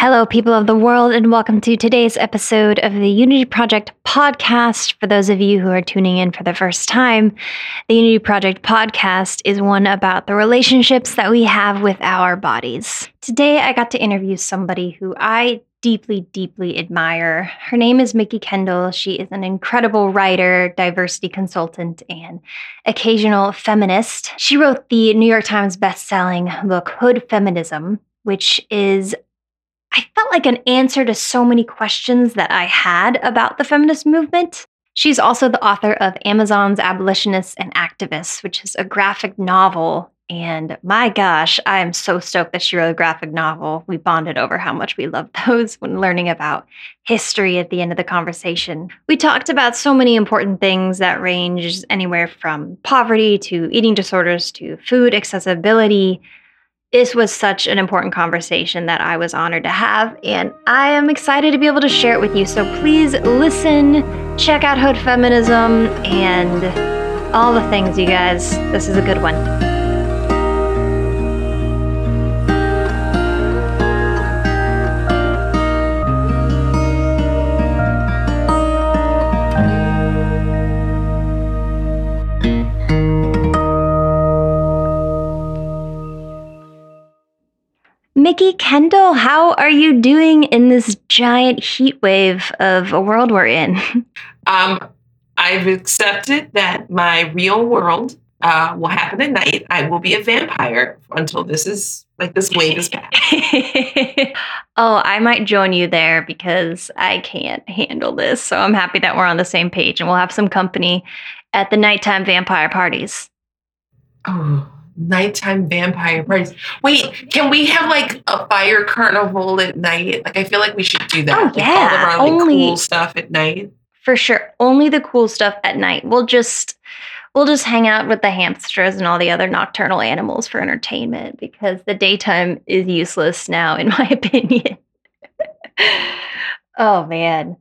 Hello, people of the world, and welcome to today's episode of the Unity Project podcast. For those of you who are tuning in for the first time, the Unity Project podcast is one about the relationships that we have with our bodies. Today, I got to interview somebody who I deeply, deeply admire. Her name is Mikki Kendall. She is an incredible writer, diversity consultant, and occasional feminist. She wrote the New York Times best-selling book Hood Feminism, which is I felt like an answer to so many questions that I had about the feminist movement. She's also the author of Amazons Abolitionists and Activists, which is a graphic novel. And my gosh, I am so stoked that she wrote a graphic novel. We bonded over how much we loved those when learning about history at the end of the conversation. We talked about so many important things that range anywhere from poverty to eating disorders to food accessibility this was such an important conversation that I was honored to have, and I am excited to be able to share it with you. So please listen, check out Hood Feminism, and all the things, you guys. This is a good one. Mikki Kendall, how are you doing in this giant heat wave of a world we're in? Um, I've accepted that my real world uh, will happen at night. I will be a vampire until this is like this wave is back. oh, I might join you there because I can't handle this. So I'm happy that we're on the same page and we'll have some company at the nighttime vampire parties. Oh nighttime vampire parties. Wait, can we have like a fire carnival at night? Like I feel like we should do that. Oh like, yeah, all of our only cool stuff at night. For sure, only the cool stuff at night. We'll just we'll just hang out with the hamsters and all the other nocturnal animals for entertainment because the daytime is useless now, in my opinion. oh man.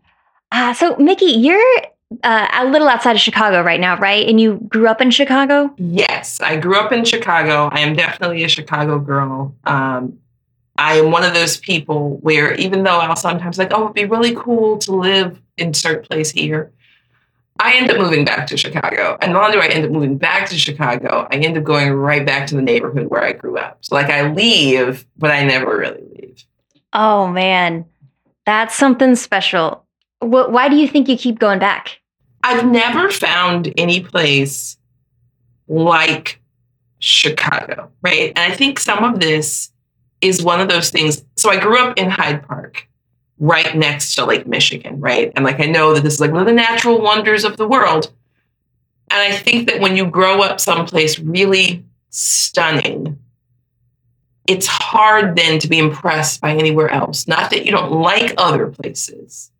Uh, so Mikki, you're uh, a little outside of Chicago right now, right? And you grew up in Chicago? Yes, I grew up in Chicago. I am definitely a Chicago girl. Um, I am one of those people where even though I'll sometimes like, oh, it'd be really cool to live in certain place here. I end up moving back to Chicago. And not only do I end up moving back to Chicago, I end up going right back to the neighborhood where I grew up. So like I leave, but I never really leave. Oh man, that's something special. Why do you think you keep going back? I've never found any place like Chicago, right? And I think some of this is one of those things. So I grew up in Hyde Park, right next to Lake Michigan, right? And like I know that this is like one of the natural wonders of the world. And I think that when you grow up someplace really stunning, it's hard then to be impressed by anywhere else. Not that you don't like other places,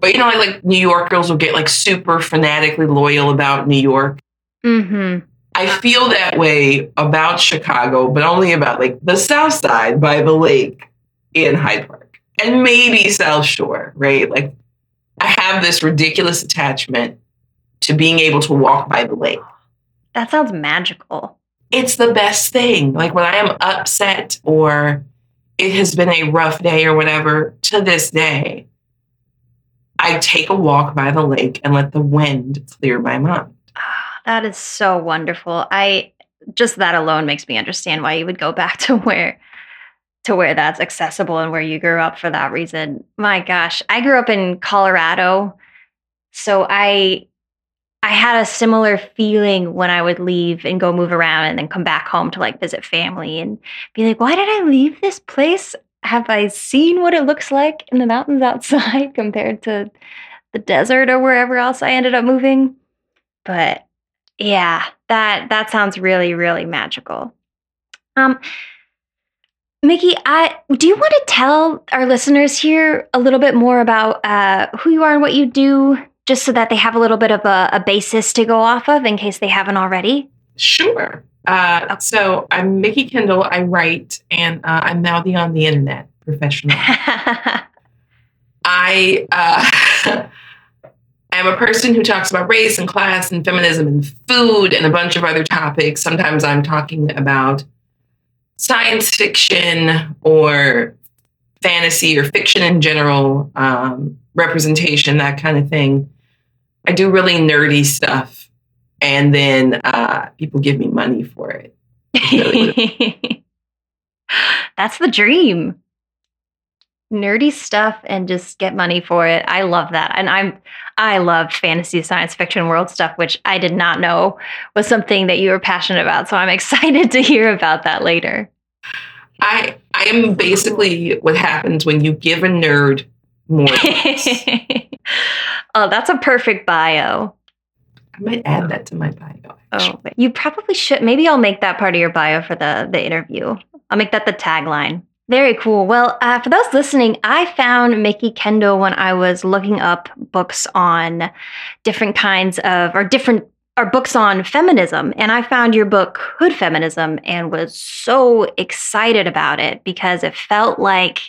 but you know, like, like New York girls will get like super fanatically loyal about New York. Mm-hmm. I feel that way about Chicago, but only about like the South Side by the lake in Hyde Park and maybe South Shore, right? Like I have this ridiculous attachment to being able to walk by the lake. That sounds magical. It's the best thing. Like when I am upset or it has been a rough day or whatever, to this day, I take a walk by the lake and let the wind clear my mind. That is so wonderful. I just that alone makes me understand why you would go back to where to where that's accessible and where you grew up for that reason. My gosh, I grew up in Colorado. So I I had a similar feeling when I would leave and go move around and then come back home to like visit family and be like, why did I leave this place? Have I seen what it looks like in the mountains outside compared to the desert or wherever else I ended up moving? But yeah, that that sounds really really magical. Um Mikki, I do you want to tell our listeners here a little bit more about uh, who you are and what you do, just so that they have a little bit of a, a basis to go off of in case they haven't already? Sure. Uh, so I'm Mikki Kendall. I write and uh, I'm mouthy on the internet professionally. I uh, am a person who talks about race and class and feminism and food and a bunch of other topics. Sometimes I'm talking about science fiction or fantasy or fiction in general, um, representation, that kind of thing. I do really nerdy stuff, and then uh, people give me money for it. Really That's the dream. Nerdy stuff and just get money for it. I love that. And I'm I love fantasy science fiction world stuff, which I did not know was something that you were passionate about. So I'm excited to hear about that later. I I am basically what happens when you give a nerd more. oh, that's a perfect bio. I might add that to my bio. Oh, you probably should. Maybe I'll make that part of your bio for the the interview. I'll make that the tagline. Very cool. Well, uh, for those listening, I found Mikki Kendall when I was looking up books on different kinds of, or different, or books on feminism. And I found your book, Hood Feminism, and was so excited about it because it felt like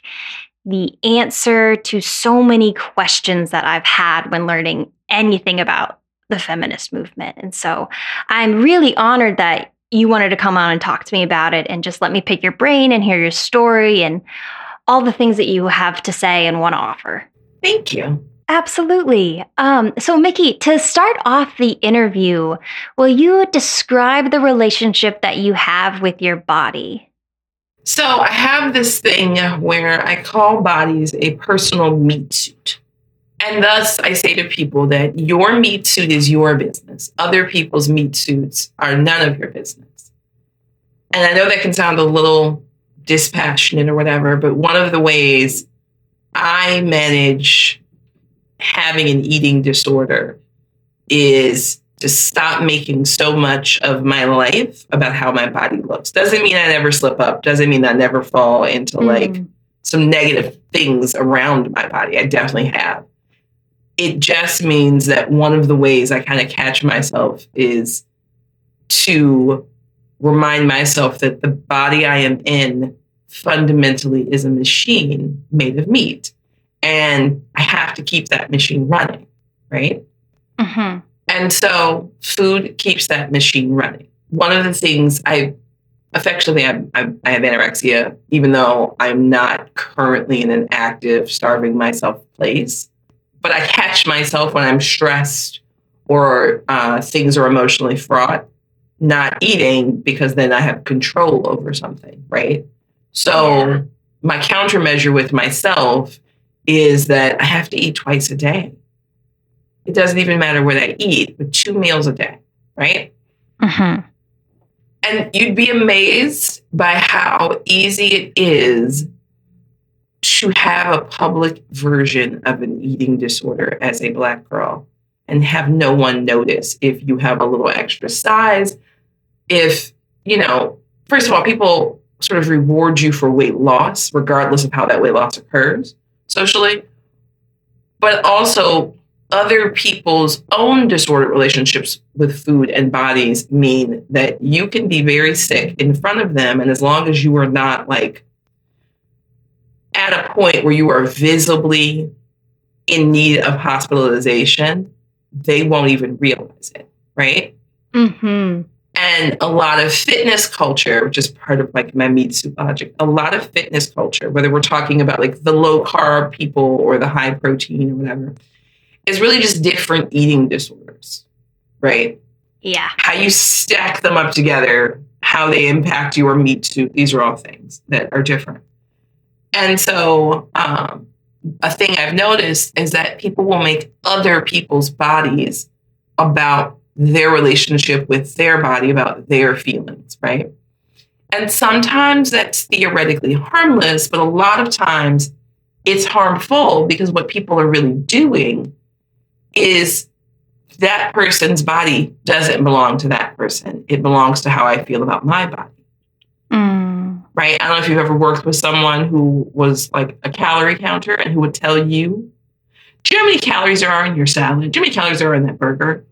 the answer to so many questions that I've had when learning anything about the feminist movement. And so I'm really honored that you wanted to come on and talk to me about it and just let me pick your brain and hear your story and all the things that you have to say and want to offer. Thank you. Absolutely. Um, so, Mikki, to start off the interview, will you describe the relationship that you have with your body? So, I have this thing where I call bodies a personal meat suit. And thus, I say to people that your meat suit is your business. Other people's meat suits are none of your business. And I know that can sound a little dispassionate or whatever, but one of the ways I manage having an eating disorder is to stop making so much of my life about how my body looks. Doesn't mean I never slip up, doesn't mean I never fall into mm. like some negative things around my body. I definitely have it just means that one of the ways I kind of catch myself is to remind myself that the body I am in fundamentally is a machine made of meat. And I have to keep that machine running, right? Mm-hmm. And so food keeps that machine running. One of the things I affectionately, I, I, I have anorexia, even though I'm not currently in an active starving myself place but I catch myself when I'm stressed or uh, things are emotionally fraught, not eating because then I have control over something, right? So yeah. my countermeasure with myself is that I have to eat twice a day. It doesn't even matter what I eat, but two meals a day, right? Mm-hmm. And you'd be amazed by how easy it is to have a public version of an eating disorder as a Black girl and have no one notice if you have a little extra size. If, you know, first of all, people sort of reward you for weight loss, regardless of how that weight loss occurs socially. But also, other people's own disordered relationships with food and bodies mean that you can be very sick in front of them. And as long as you are not like at a point where you are visibly in need of hospitalization, they won't even realize it, right? Mm-hmm. And a lot of fitness culture, which is part of like my meat suit logic, a lot of fitness culture, whether we're talking about like the low carb people or the high protein or whatever, is really just different eating disorders, right? Yeah. How you stack them up together, how they impact your meat suit, these are all things that are different. And so, um, a thing I've noticed is that people will make other people's bodies about their relationship with their body, about their feelings, right? And sometimes that's theoretically harmless, but a lot of times it's harmful because what people are really doing is that person's body doesn't belong to that person. It belongs to how I feel about my body. Right? I don't know if you've ever worked with someone who was like a calorie counter and who would tell you, do you know how many calories there are in your salad? Do you know how many calories there are in that burger?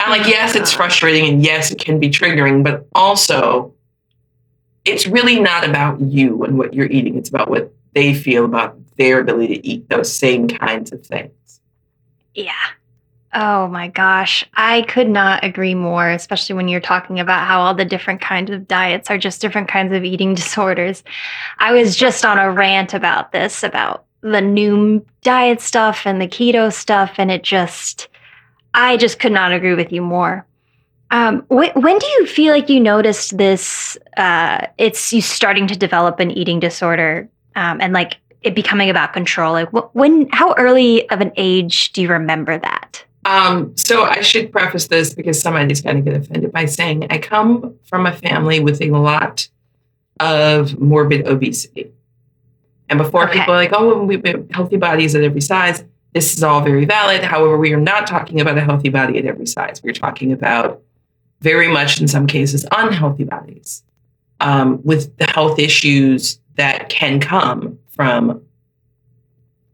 I'm like, mm-hmm. yes, it's frustrating and yes, it can be triggering, but also it's really not about you and what you're eating. It's about what they feel about their ability to eat those same kinds of things. Yeah. Oh my gosh. I could not agree more, especially when you're talking about how all the different kinds of diets are just different kinds of eating disorders. I was just on a rant about this, about the new diet stuff and the keto stuff, and it just, I just could not agree with you more. Um, wh- when do you feel like you noticed this? Uh, it's you starting to develop an eating disorder, um, and like it becoming about control. Like wh- when? How early of an age do you remember that? Um, so I should preface this because somebody's going to get offended by saying I come from a family with a lot of morbid obesity. And before Okay. people are like, oh, we have healthy bodies at every size, this is all very valid. However, we are not talking about a healthy body at every size. We're talking about very much, in some cases, unhealthy bodies um, with the health issues that can come from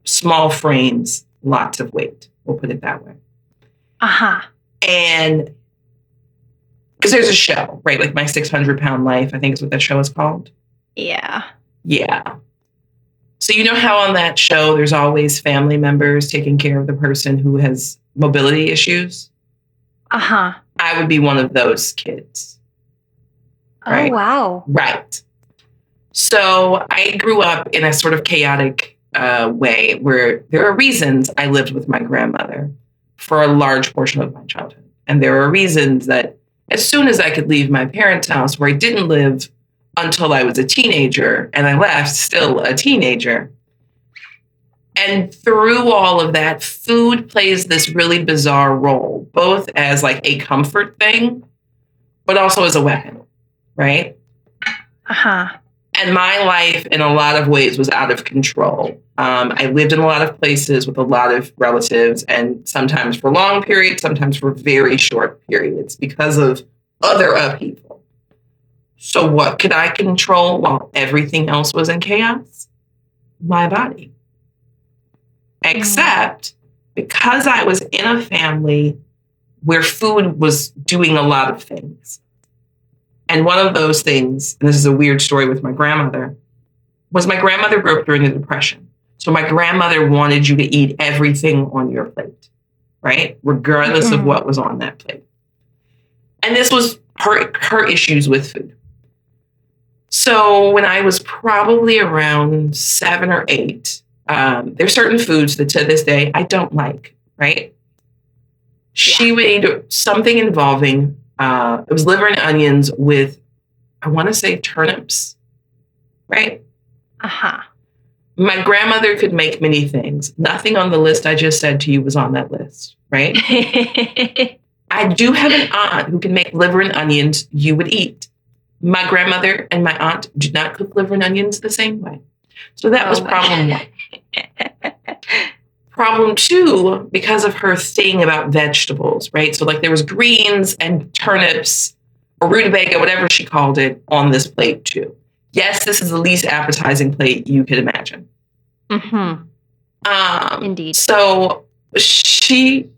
small frames, lots of weight. We'll put it that way. Uh huh. And because there's a show, right? Like My 600 Pound Life, I think is what that show is called. Yeah. Yeah. So, you know how on that show there's always family members taking care of the person who has mobility issues? Uh huh. I would be one of those kids. Oh wow. Right. So, I grew up in a sort of chaotic uh, way where there are reasons I lived with my grandmother for a large portion of my childhood. And there are reasons that as soon as I could leave my parents' house, where I didn't live until I was a teenager, and I left still a teenager. And through all of that, food plays this really bizarre role, both as like a comfort thing, but also as a weapon, right? Uh huh. and my life in a lot of ways was out of control. Um, I lived in a lot of places with a lot of relatives, and sometimes for long periods, sometimes for very short periods because of other upheaval. So, what could I control while everything else was in chaos? My body. Except because I was in a family where food was doing a lot of things. And one of those things, and this is a weird story with my grandmother, was my grandmother grew up during the Depression. So my grandmother wanted you to eat everything on your plate, right? Regardless of Mhm. what was on that plate. And this was her her issues with food. So when I was probably around seven or eight, um, there's certain foods that to this day I don't like, right? She would eat something involving uh, it was liver and onions with, I want to say turnips, right? Uh huh. My grandmother could make many things. Nothing on the list I just said to you was on that list, right? I do have an aunt who can make liver and onions you would eat. My grandmother and my aunt do not cook liver and onions the same way. So that was Oh my problem one. Problem two, because of her thing about vegetables, right? So, like, there was greens and turnips or rutabaga, whatever she called it, on this plate too. Yes, this is the least appetizing plate you could imagine. mm-hmm. Um, Indeed. so she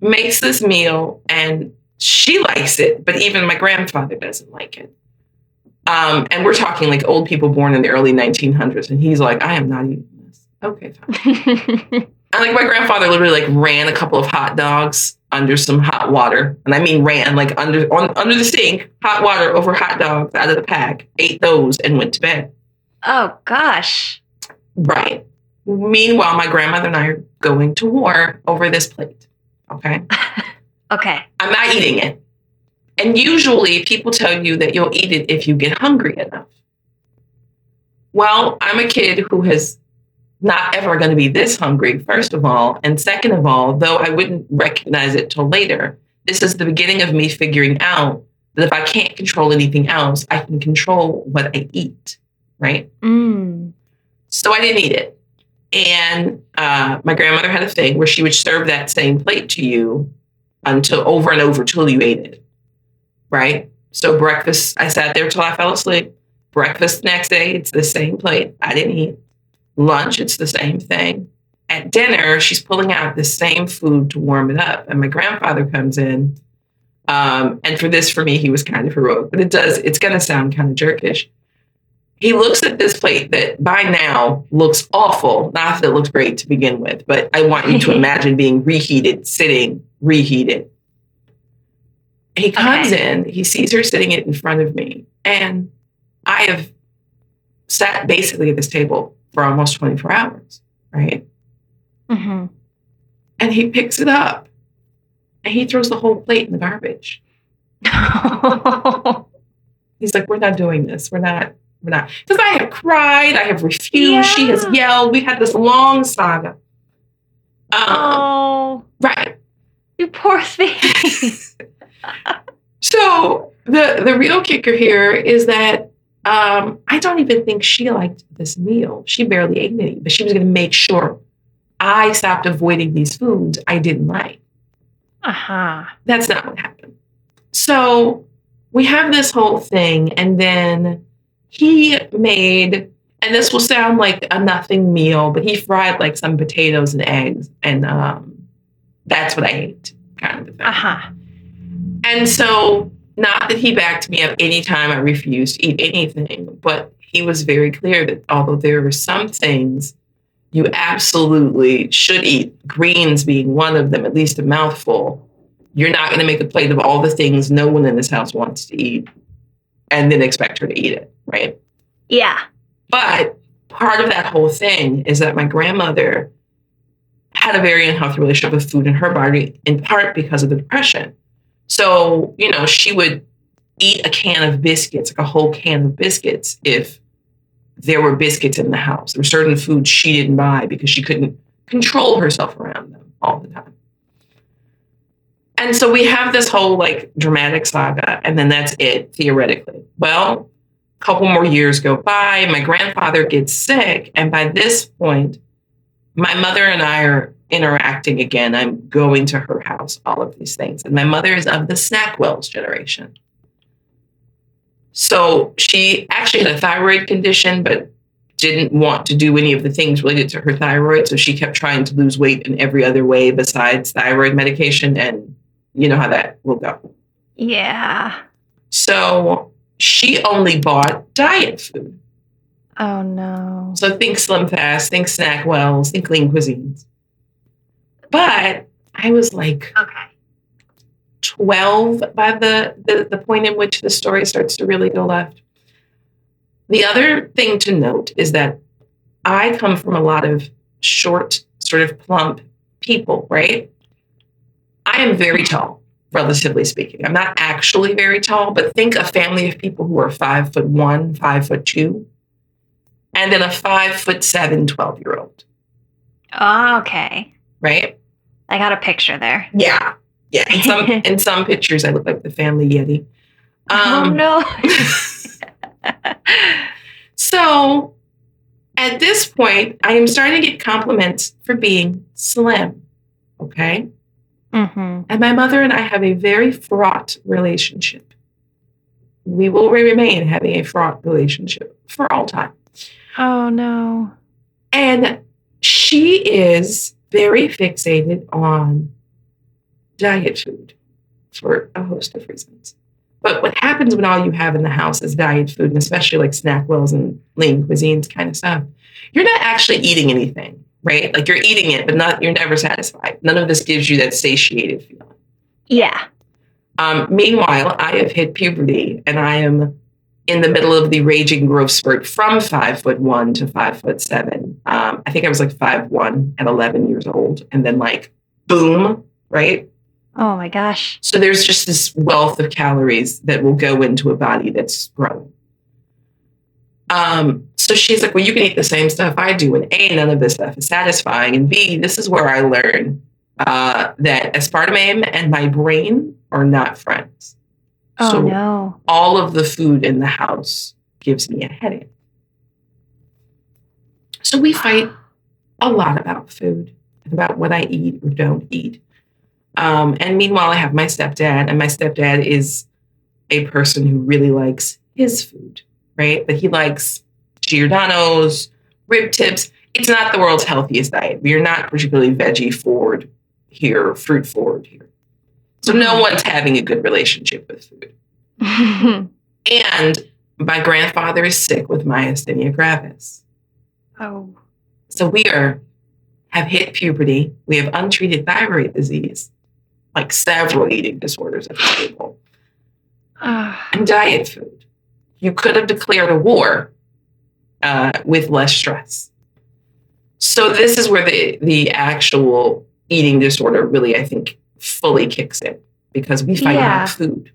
makes this meal and she likes it, but even my grandfather doesn't like it. Um, and we're talking like old people born in the early 1900s, and he's like, I am not eating this. Okay, fine. And like my grandfather literally like ran a couple of hot dogs under some hot water, and I mean ran like under on under the sink, hot water over hot dogs out of the pack, ate those, and went to bed. oh gosh. Right. Meanwhile, my grandmother and I are going to war over this plate. Okay. Okay. I'm not eating it. And usually people tell you that you'll eat it if you get hungry enough. Well, I'm a kid who has not ever going to be this hungry, first of all. And second of all, though I wouldn't recognize it till later, this is the beginning of me figuring out that if I can't control anything else, I can control what I eat. Right. Mm. So I didn't eat it. And uh, my grandmother had a thing where she would serve that same plate to you until over and over till you ate it. Right? So breakfast, I sat there till I fell asleep. Breakfast next day, it's the same plate. I didn't eat. Lunch, it's the same thing. At dinner, she's pulling out the same food to warm it up. And my grandfather comes in. Um, and for this, for me, he was kind of heroic, but it does, it's going to sound kind of jerkish. he looks at this plate that by now looks awful. Not that it looks great to begin with, but I want you to imagine being reheated, sitting, reheated. He comes Okay. in, he sees her sitting it in front of me, and I have sat basically at this table for almost 24 hours, right? Mhm. And he picks it up and he throws the whole plate in the garbage. He's like, We're not doing this. We're not, we're not. Because I have cried, I have refused, she has yelled. We had this long saga. Um, oh, right. you poor thing. So the the real kicker here is that um, I don't even think she liked this meal. She barely ate any, but she was going to make sure I stopped avoiding these foods I didn't like. Uh huh. That's not what happened. So we have this whole thing, and then he made, and this will sound like a nothing meal, but he fried like some potatoes and eggs, and um, that's what I ate, kind of a thing. Uh huh. And so, not that he backed me up anytime I refused to eat anything, but he was very clear that although there were some things you absolutely should eat, greens being one of them, at least a mouthful, you're not going to make a plate of all the things no one in this house wants to eat and then expect her to eat it, right? Yeah. But part of that whole thing is that my grandmother had a very unhealthy relationship with food in her body, in part because of the depression. So, you know, she would eat a can of biscuits, like a whole can of biscuits, if there were biscuits in the house. There were certain foods she didn't buy because she couldn't control herself around them all the time. And so we have this whole like dramatic saga, and then that's it theoretically. Well, a couple more years go by, my grandfather gets sick, and by this point, my mother and I are interacting again. I'm going to her house, all of these things. And my mother is of the Snackwells generation. So she actually had a thyroid condition, but didn't want to do any of the things related to her thyroid. So she kept trying to lose weight in every other way besides thyroid medication. And you know how that will go. Yeah. So she only bought diet food. Oh no. So think Slim Fast, think Snackwells, think Lean Cuisines. But I was like Okay. 12 by the, the, the point in which the story starts to really go left. The other thing to note is that I come from a lot of short, sort of plump people, right? I am very tall, relatively speaking. I'm not actually very tall, but think a family of people who are five foot one, five foot two, and then a five foot seven 12 year old, Oh, okay. right? I got a picture there. Yeah. Yeah. In some in some pictures I look like the family Yeti. oh Um, no. so at this point, I am starting to get compliments for being slim. Okay. hmm And my mother and I have a very fraught relationship. We will remain having a fraught relationship for all time. Oh no. And she is very fixated on diet food for a host of reasons. But what happens when all you have in the house is diet food, and especially like snack wells and lean cuisines kind of stuff, you're not actually eating anything, right? Like you're eating it, but not you're never satisfied. None of this gives you that satiated feeling. Yeah. Um, meanwhile, I have hit puberty and I am in the middle of the raging growth spurt from five foot one to five foot seven. Um, I think I was like five one at 11 years old. And then, like, boom, right? Oh my gosh. So there's just this wealth of calories that will go into a body that's growing. Um, so she's like, Well, you can eat the same stuff I do. And A, none of this stuff is satisfying. And B, this is where I learn uh, that aspartame and my brain are not friends. Oh so no. all of the food in the house gives me a headache. So we fight a lot about food and about what I eat or don't eat. Um, and meanwhile, I have my stepdad, and my stepdad is a person who really likes his food, right? But he likes Giordano's, rib tips. It's not the world's healthiest diet. We are not particularly veggie forward here, fruit forward here. So no one's having a good relationship with food. And my grandfather is sick with myasthenia gravis. Oh. So we are have hit puberty. We have untreated thyroid disease, like several eating disorders at the table, Ah. and diet food. You could have declared a war uh, with less stress. So this is where the the actual eating disorder really, I think, fully kicks in because we fight Yeah. about food.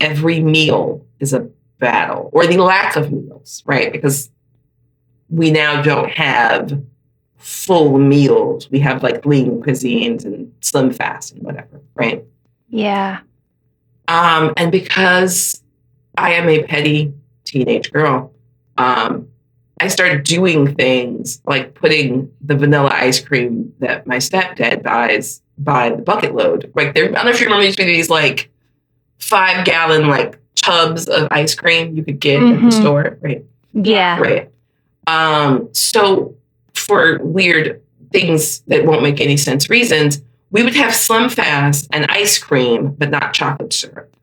Every meal is a battle, or the lack of meals, right? Because we now don't have full meals. We have like lean cuisines and slim fast and whatever, right? Yeah. Um, and because I am a petty teenage girl, um, I started doing things like putting the vanilla ice cream that my stepdad buys by the bucket load. Like there, I don't know if you remember these like five gallon like tubs of ice cream you could get at Mhm. the store, right? Yeah. Right. Um, so for weird things that won't make any sense reasons, we would have Slim Fast and ice cream, but not chocolate syrup.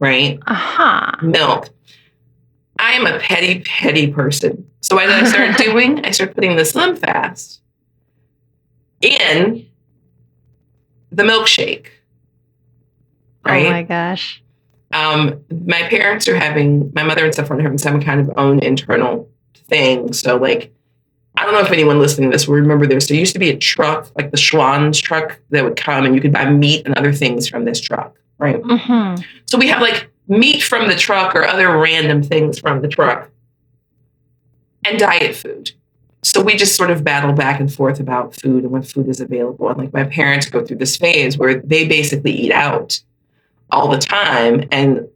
Right? Uh huh. Milk. I am a petty, petty person. So what did I start doing? I started putting the Slim Fast in the milkshake. Right? Oh my gosh. um, my parents are having my mother and stepfather are having some kind of own internal thing. So like I don't know if anyone listening to this will remember this. There used to be a truck, like the Schwan's truck, that would come and you could buy meat and other things from this truck, right? Mm-hmm. So we have like meat from the truck or other random things from the truck and diet food. So we just sort of battle back and forth about food and what food is available. And like my parents go through this phase where they basically eat out all the time. And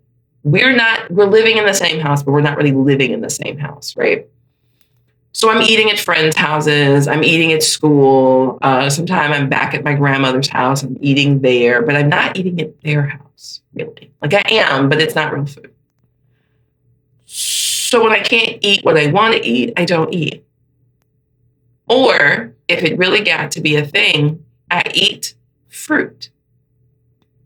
we're not, we're living in the same house, but we're not really living in the same house, right? So I'm eating at friends' houses. I'm eating at school. Uh, sometime I'm back at my grandmother's house. I'm eating there, but I'm not eating at their house, really. Like I am, but it's not real food. So when I can't eat what I want to eat, I don't eat. Or if it really got to be a thing, I eat fruit.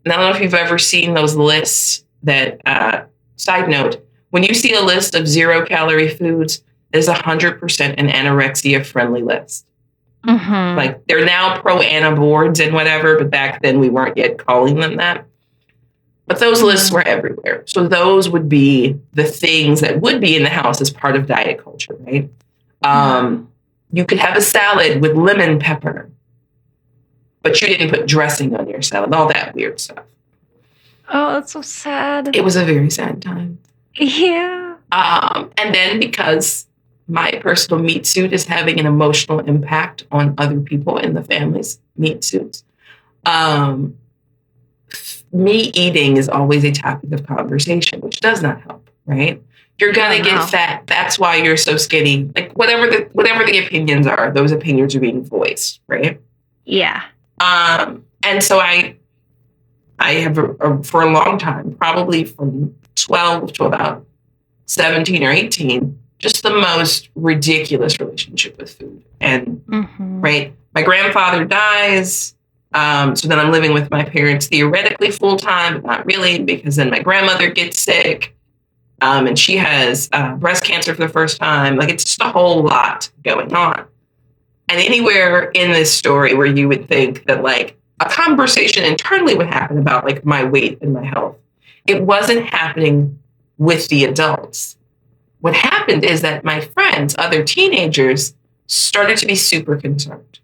And I don't know if you've ever seen those lists that, uh, side note, when you see a list of zero calorie foods, a 100% an anorexia friendly list. Mm-hmm. Like they're now pro ana boards and whatever, but back then we weren't yet calling them that. But those lists were everywhere. So those would be the things that would be in the house as part of diet culture, right? Um, you could have a salad with lemon pepper, but you didn't put dressing on your salad, all that weird stuff. oh, that's so sad. It was a very sad time. yeah. Um, and then because my personal meat suit is having an emotional impact on other people in the family's meat suits, um, me eating is always a topic of conversation, which does not help, right? You're gonna Oh, get no. fat. That's why you're so skinny. Like whatever the whatever the opinions are, those opinions are being voiced, right? Yeah. Um, and so I, I have a, a- for a long time, probably from 12 to about 17 or 18, just the most ridiculous relationship with food. And Mm-hmm. right, my grandfather dies. Um, so then I'm living with my parents theoretically full time, but not really, because then my grandmother gets sick. Um, and she has uh, breast cancer for the first time. Like it's just a whole lot going on. And anywhere in this story where you would think that like a conversation internally would happen about like my weight and my health, it wasn't happening with the adults. What happened is that my friends, other teenagers, started to be super concerned,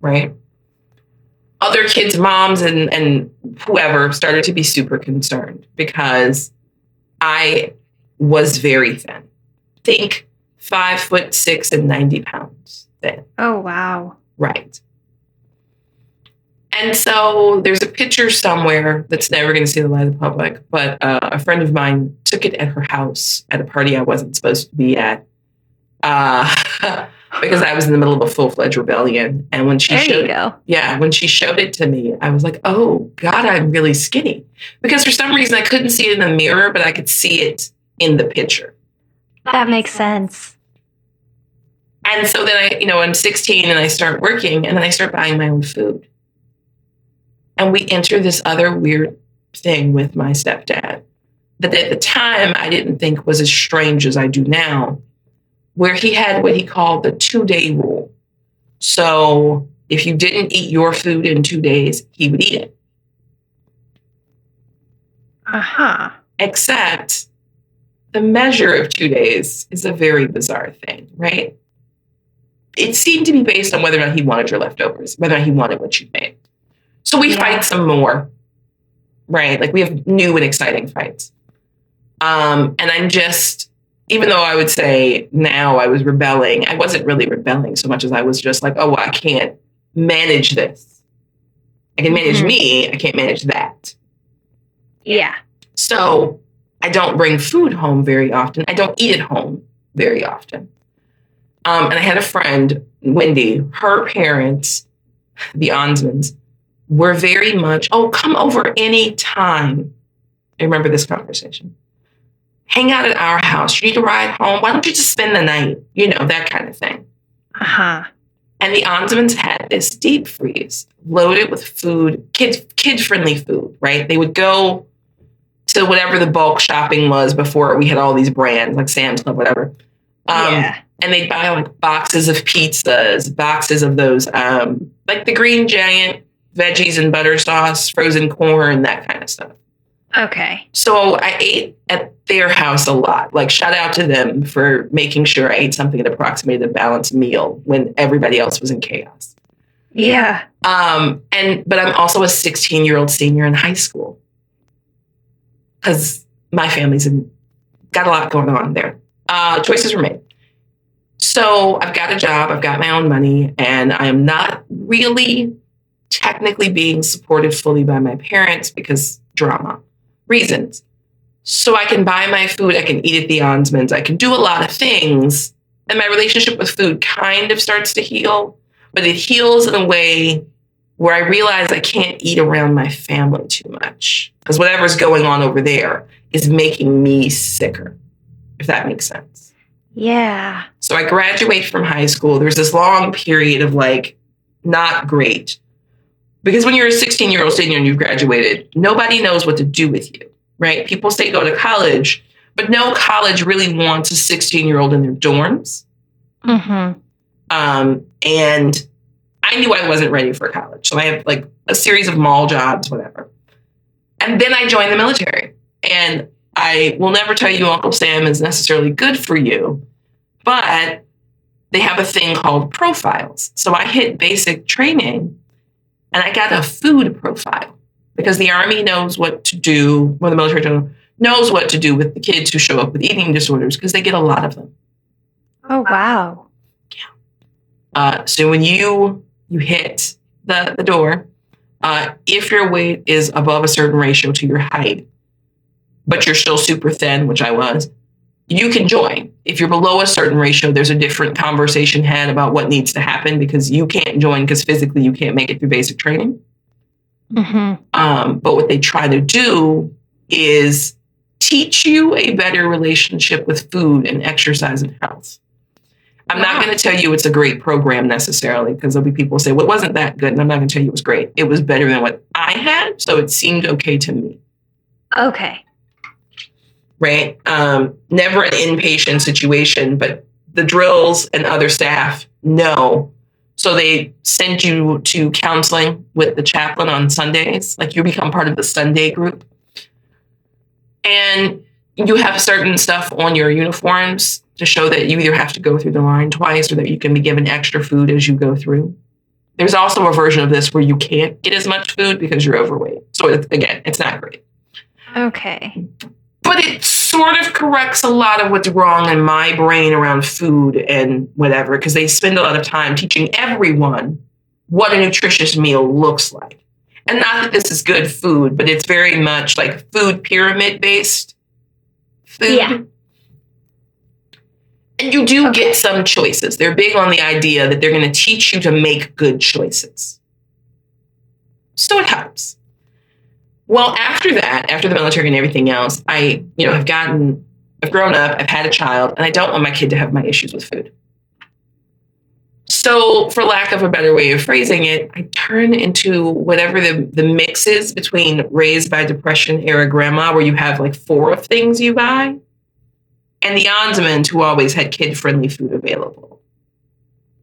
right? Other kids' moms and, and whoever started to be super concerned because I was very thin. Think five foot six and 90 pounds thin. Oh wow. Right. And so there's a picture somewhere that's never going to see the light of the public, but uh, a friend of mine took it at her house at a party I wasn't supposed to be at uh, because I was in the middle of a full fledged rebellion. And when she There showed yeah, when she showed it to me, I was like, oh, God, I'm really skinny. Because for some reason I couldn't see it in the mirror, but I could see it in the picture. That makes sense. And so then I, you know, I'm 16 and I start working and then I start buying my own food. And we enter this other weird thing with my stepdad that at the time I didn't think was as strange as I do now, where he had what he called the two day rule. So if you didn't eat your food in two days, he would eat it. Uh huh. Except the measure of two days is a very bizarre thing, right? It seemed to be based on whether or not he wanted your leftovers, whether or not he wanted what you made. So we Yeah. fight some more, right? Like we have new and exciting fights. Um, and I'm just, even though I would say now I was rebelling, I wasn't really rebelling so much as I was just like, oh, well, I can't manage this. I can manage Mhm. me, I can't manage that. Yeah. So I don't bring food home very often. I don't eat at home very often. Um, and I had a friend, Wendy, her parents, the Onsmans, were very much, oh, come over any time. I remember this conversation. Hang out at our house. You need to ride home. Why don't you just spend the night? You know, that kind of thing. Uh huh. And the Onsmans had this deep freeze loaded with food, kid kid friendly food, right? They would go to whatever the bulk shopping was before we had all these brands like Sam's Club, whatever. Um, yeah. And they'd buy like boxes of pizzas, boxes of those, um, like the Green Giant veggies and butter sauce, frozen corn, that kind of stuff. Okay. So I ate at their house a lot. Like shout out to them for making sure I ate something that approximated a balanced meal when everybody else was in chaos. Yeah. Um, and but I'm also a 16 year old senior in high school because my family's in, got a lot going on there. Uh, choices were made. So I've got a job, I've got my own money, and I am not really technically being supported fully by my parents because drama reasons. So I can buy my food, I can eat at the Onsmans, I can do a lot of things, and my relationship with food kind of starts to heal, but it heals in a way where I realize I can't eat around my family too much because whatever's going on over there is making me sicker, if that makes sense. Yeah. So I graduate from high school. There's this long period of like not great. Because when you're a 16 year old senior and you've graduated, nobody knows what to do with you, right? People say go to college, but no college really wants a 16 year old in their dorms. Mm-hmm. Um, and I knew I wasn't ready for college. So I had like a series of mall jobs, whatever. And then I joined the military. And I will never tell you Uncle Sam is necessarily good for you, but they have a thing called profiles. So I hit basic training and I got a food profile because the Army knows what to do, or the military general knows what to do with the kids who show up with eating disorders because they get a lot of them. Oh wow. Uh, so when you you hit the, the door, uh, if your weight is above a certain ratio to your height, but you're still super thin, which I was, you can join. If you're below a certain ratio, there's a different conversation had about what needs to happen because you can't join because physically you can't make it through basic training. Mm-hmm. Um, but what they try to do is teach you a better relationship with food and exercise and health. I'm not going to tell you it's a great program necessarily because there'll be people who say, well, it wasn't that good. And I'm not going to tell you it was great. It was better than what I had. So it seemed okay to me. Okay. Right. Um, never an inpatient situation, but the drills and other staff know. So they send you to counseling with the chaplain on Sundays. Like you become part of the Sunday group. And you have certain stuff on your uniforms to show that you either have to go through the line twice or that you can be given extra food as you go through. There's also a version of this where you can't get as much food because you're overweight. So it's, again, it's not great Okay. but it sort of corrects a lot of what's wrong in my brain around food and whatever because they spend a lot of time teaching everyone what a nutritious meal looks like. And not that this is good food but it's very much like food pyramid based food. Yeah. and you do Okay. get some choices. They're big on the idea that they're going to teach you to make good choices. So it helps well, after that, after the military and everything else, I, you know, have gotten, I've grown up, I've had a child, and I don't want my kid to have my issues with food. So, for lack of a better way of phrasing it, I turn into whatever the, the mix is between raised by depression era grandma, where you have like four of things you buy, and the Ondsmans who always had kid friendly food available.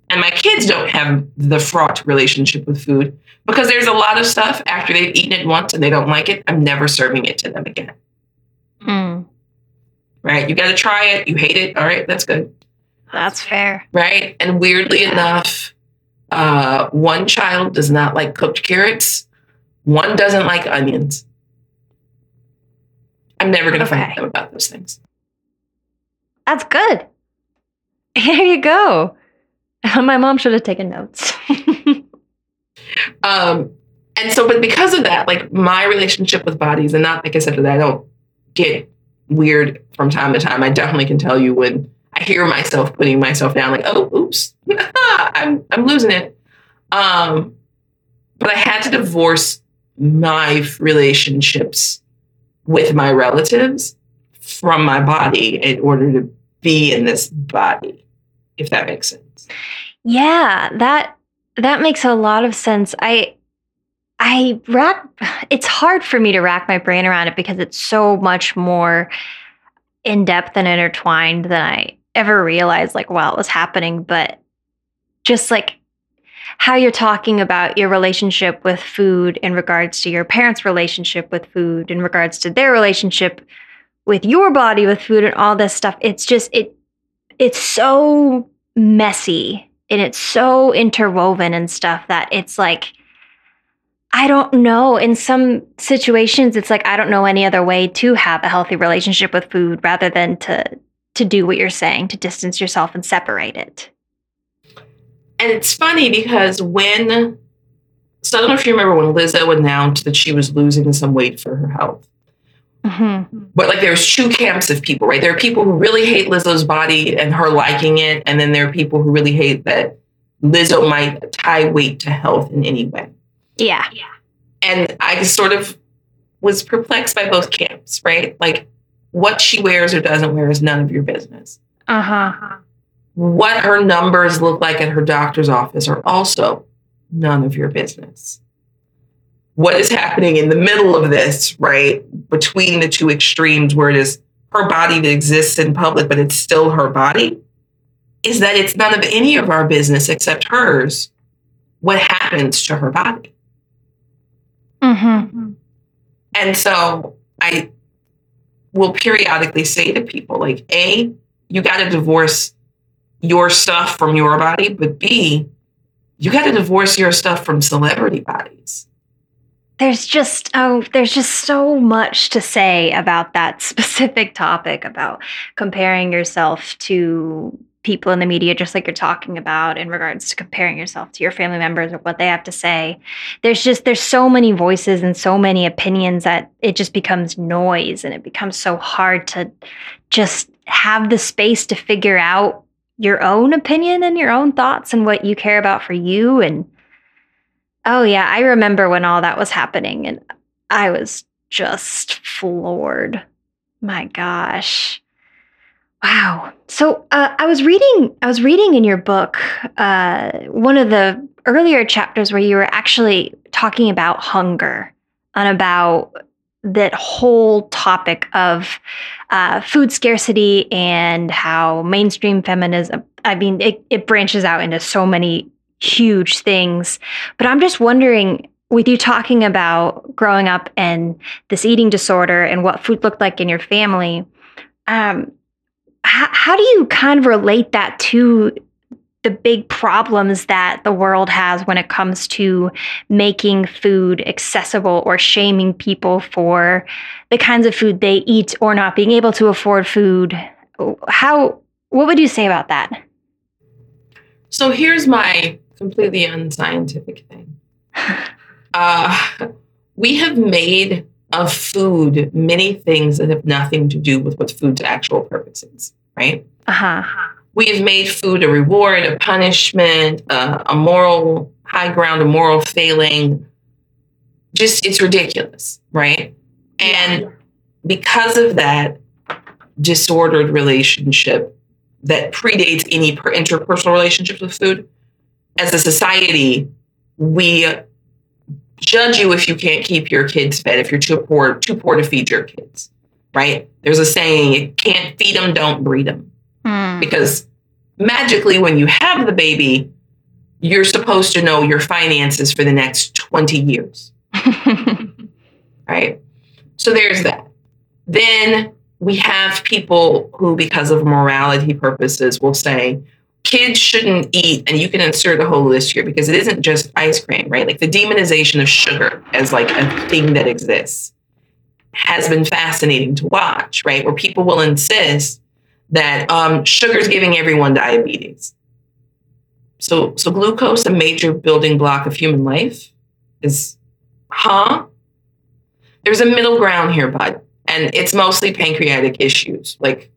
And my kids don't have the fraught relationship with food because there's a lot of stuff after they've eaten it once and they don't like it, I'm never serving it to them again. Mm, Right? You got to try it. You hate it. All right, that's good. that's fair. right? And weirdly Yeah. enough, uh, one child does not like cooked carrots. One doesn't like onions. I'm never going to Okay. fight them about those things. That's good. Here you go. My mom should have taken notes. Um, and so, but because of that, like my relationship with bodies, and not like I said that I don't get weird from time to time. I definitely can tell you when I hear myself putting myself down, like, oh, oops, I'm I'm losing it. Um, but I had to divorce my relationships with my relatives from my body in order to be in this body, if that makes sense. Yeah, that that makes a lot of sense. I I rack it's hard for me to rack my brain around it because it's so much more in depth and intertwined than I ever realized like while it was happening, but just like how you're talking about your relationship with food in regards to your parents' relationship with food, in regards to their relationship with your body with food and all this stuff. It's just it it's so messy and it's so interwoven and stuff that it's like I don't know. In some situations, it's like I don't know any other way to have a healthy relationship with food rather than to to do what you're saying, to distance yourself and separate it. And it's funny because when, so I don't know if you remember when Lizzo announced that she was losing some weight for her health. Mm-hmm. But like there's two camps of people, right? There are people who really hate Lizzo's body and her liking it. And then there are people who really hate that Lizzo might tie weight to health in any way. Yeah. Yeah. And I sort of was perplexed by both camps, right? Like what she wears or doesn't wear is none of your business. Uh huh. What her numbers look like at her doctor's office are also none of your business. What is happening in the middle of this, right? Between the two extremes, where it is her body that exists in public, but it's still her body, is that it's none of any of our business except hers what happens to her body. Mm-hmm. And so I will periodically say to people, like, A, you got to divorce your stuff from your body, but B, you got to divorce your stuff from celebrity bodies. There's just oh, there's just so much to say about that specific topic about comparing yourself to people in the media, just like you're talking about in regards to comparing yourself to your family members or what they have to say. There's just there's so many voices and so many opinions that it just becomes noise and it becomes so hard to just have the space to figure out your own opinion and your own thoughts and what you care about for you and Oh yeah, I remember when all that was happening and I was just floored. My gosh. Wow. So uh, I was reading I was reading in your book uh, one of the earlier chapters where you were actually talking about hunger and about that whole topic of uh, food scarcity and how mainstream feminism I mean it, it branches out into so many huge things. But I'm just wondering, with you talking about growing up and this eating disorder and what food looked like in your family, um, how, how do you kind of relate that to the big problems that the world has when it comes to making food accessible or shaming people for the kinds of food they eat or not being able to afford food? How, what would you say about that? So here's my completely unscientific thing. Uh, we have made of food many things that have nothing to do with what food's actual purpose is, right? Uh huh. We have made food a reward, a punishment, uh, a moral high ground, a moral failing. Just, it's ridiculous, right? And because of that disordered relationship that predates any per- interpersonal relationships with food, as a society, we judge you if you can't keep your kids fed, if you're too poor, too poor to feed your kids, right? There's a saying, you can't feed them, don't breed them. Mm. Because magically, when you have the baby, you're supposed to know your finances for the next 20 years, right? So there's that. Then we have people who, because of morality purposes, will say, kids shouldn't eat, and you can insert a whole list here because it isn't just ice cream, right? Like the demonization of sugar as like a thing that exists has been fascinating to watch, right? Where people will insist that um, sugar's giving everyone diabetes. So, so glucose, a major building block of human life, is, huh? There's a middle ground here, bud, and it's mostly pancreatic issues, like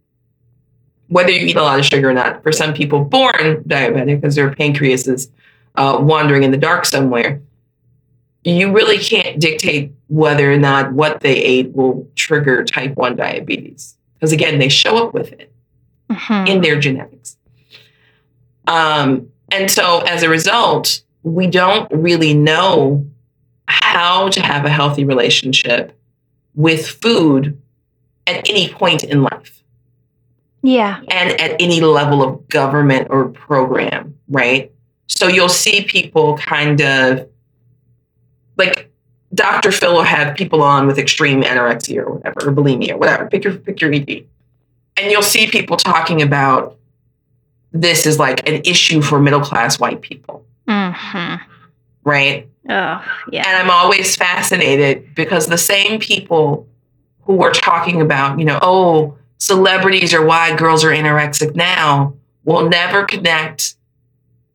whether you eat a lot of sugar or not. For some people born diabetic, because their pancreas is uh, wandering in the dark somewhere, you really can't dictate whether or not what they ate will trigger type 1 diabetes. Because again, they show up with it Mhm. in their genetics. Um, and so as a result, we don't really know how to have a healthy relationship with food at any point in life yeah. and at any level of government or program, right? So you'll see people kind of like Dr. Phil will have people on with extreme anorexia or whatever, or bulimia, or whatever. Pick your pick your ED. And you'll see people talking about this is like an issue for middle class white people, hmm right? Oh, yeah. And I'm always fascinated because the same people who are talking about, you know, oh, celebrities or why girls are anorexic now will never connect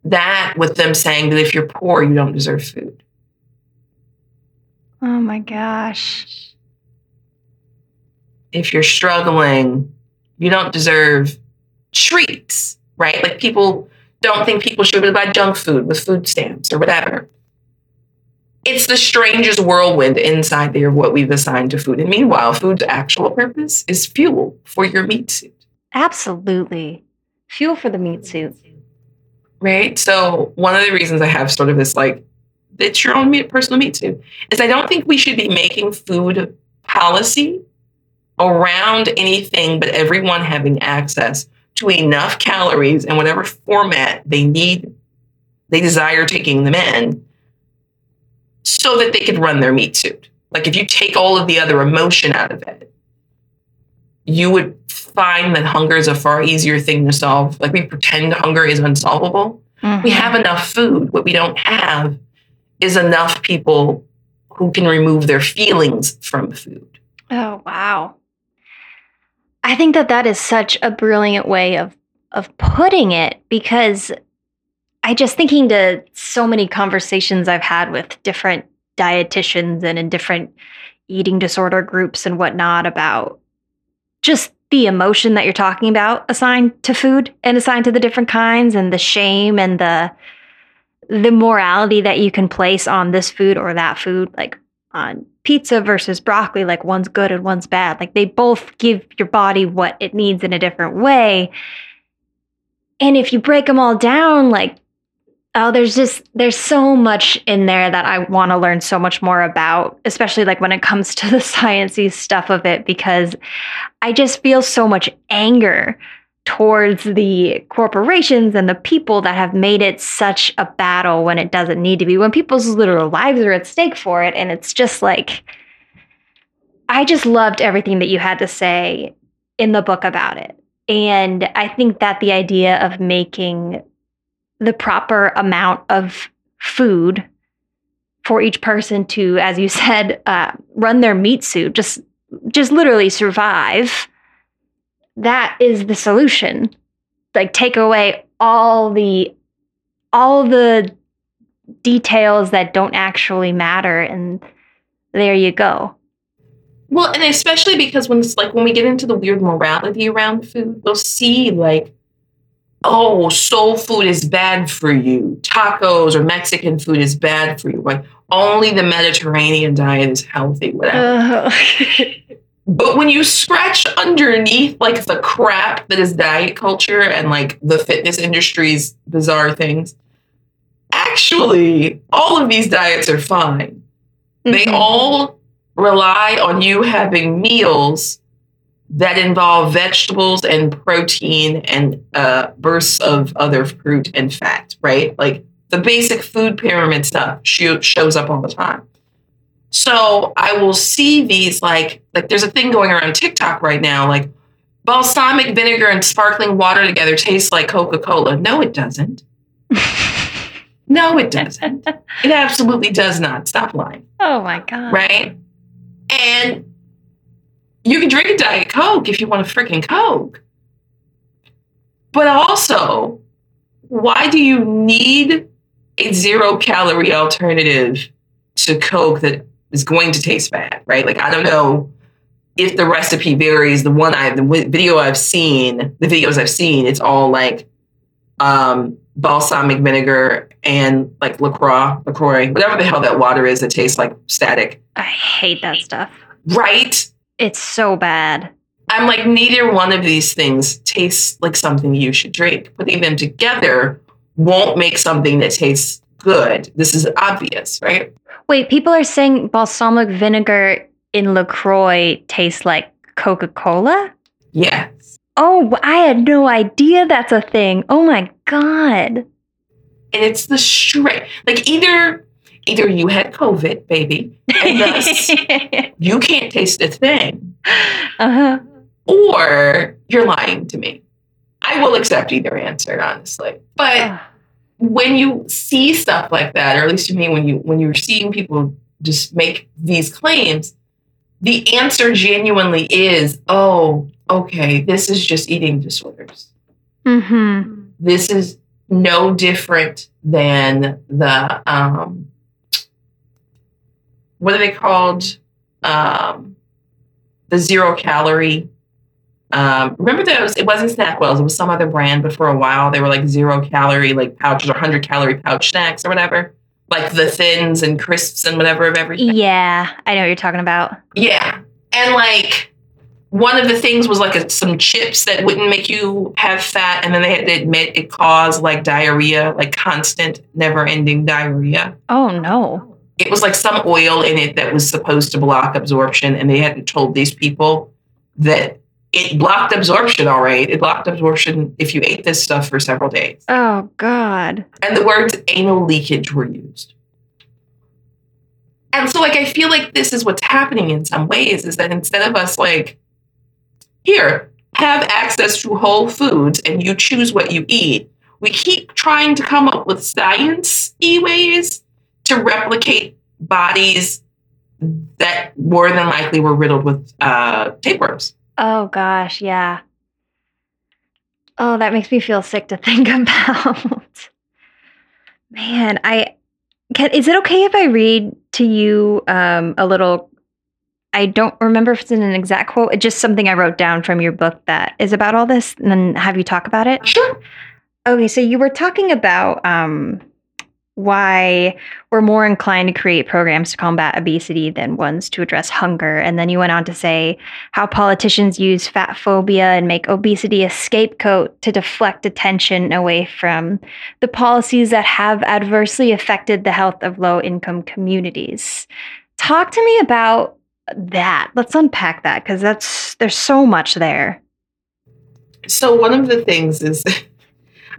that with them saying that if you're poor, you don't deserve food. Oh my gosh. If you're struggling, you don't deserve treats, right? Like people don't think people should be buy junk food with food stamps or whatever. It's the strangest whirlwind inside there of what we've assigned to food. And meanwhile, food's actual purpose is fuel for your meat suit. Absolutely. Fuel for the meat suit. right? So one of the reasons I have sort of this like it's your own meat, personal meat suit is I don't think we should be making food policy around anything but everyone having access to enough calories in whatever format they need, they desire taking them in, so that they could run their meat suit. Like if you take all of the other emotion out of it, you would find that hunger is a far easier thing to solve. Like we pretend hunger is unsolvable. We Mhm. have enough food. What we don't have is enough people who can remove their feelings from food. Oh, wow. I think that that is such a brilliant way of of putting it because I just thinking to so many conversations I've had with different dietitians and in different eating disorder groups and whatnot about just the emotion that you're talking about assigned to food and assigned to the different kinds and the shame and the the morality that you can place on this food or that food like on pizza versus broccoli like one's good and one's bad. Like they both give your body what it needs in a different way. And if you break them all down like oh there's just there's so much in there that i want to learn so much more about especially like when it comes to the sciencey stuff of it because i just feel so much anger towards the corporations and the people that have made it such a battle when it doesn't need to be when people's literal lives are at stake for it and it's just like i just loved everything that you had to say in the book about it. And i think that the idea of making the proper amount of food for each person to as you said uh, run their meat suit just just literally survive that is the solution. Like take away all the all the details that don't actually matter and there you go. Well, and especially because when it's like when we get into the weird morality around food, we'll see like, oh, soul food is bad for you. Tacos or Mexican food is bad for you. Like only the Mediterranean diet is healthy, whatever. But when you scratch underneath like the crap that is diet culture and like the fitness industry's bizarre things, actually, all of these diets are fine. They Mhm. all rely on you having meals that involve vegetables and protein and uh, bursts of other fruit and fat, right? Like the basic food pyramid stuff sho- shows up all the time. So I will see these like like there's a thing going around TikTok right now like balsamic vinegar and sparkling water together tastes like Coca-Cola. No, it doesn't. No, it doesn't. It absolutely does not. Stop lying oh my god. right? And you can drink a Diet Coke if you want a freaking Coke. But also, why do you need a zero calorie alternative to Coke that is going to taste bad, right? Like, I don't know if the recipe varies. The one I, the video I've seen, the videos I've seen, it's all like um, balsamic vinegar and like LaCroix, LaCroix, whatever the hell that water is that tastes like static, I hate that stuff. right? It's so bad. I'm like, neither one of these things tastes like something you should drink. Putting them together won't make something that tastes good. This is obvious, right? Wait, people are saying balsamic vinegar in LaCroix tastes like Coca Cola? Yes. Oh, I had no idea that's a thing. Oh my God. And it's the straight, like either either you had COVID, baby, and thus you can't taste a thing, uh-huh. or you're lying to me. I will accept either answer, honestly. But Ugh. when you see stuff like that, or at least to me, when you when you're seeing people just make these claims, the answer genuinely is, oh, okay, this is just eating disorders. Mm-hmm. This is no different than the um, what are they called? Um, the zero calorie. Um, remember those? It wasn't Snackwells. It was some other brand, but for a while they were like zero calorie, like pouches or hundred calorie pouch snacks or whatever, like the thins and crisps and whatever of everything. Yeah, I know what you're talking about. Yeah. And like one of the things was like a, some chips that wouldn't make you have fat. And then they had to admit it caused like diarrhea, like constant, never ending diarrhea. Oh no. It was like some oil in it that was supposed to block absorption. And they hadn't told these people that it blocked absorption, all right. It blocked absorption if you ate this stuff for several days. Oh God. And the words anal leakage were used. And so, like, I feel like this is what's happening in some ways is that instead of us, like, here, have access to whole foods and you choose what you eat, we keep trying to come up with science y ways to replicate bodies that more than likely were riddled with uh, tapeworms. Oh gosh, yeah. Oh, that makes me feel sick to think about. Man, I can is it okay if I read to you um a little I don't remember if it's in an exact quote, it's just something I wrote down from your book that is about all this and then have you talk about it? Sure. Okay, so you were talking about um, why we're more inclined to create programs to combat obesity than ones to address hunger. And then you went on to say how politicians use fat phobia and make obesity a scapegoat to deflect attention away from the policies that have adversely affected the health of low income communities. Talk to me about that. Let's unpack that because that's there's so much there. So one of the things is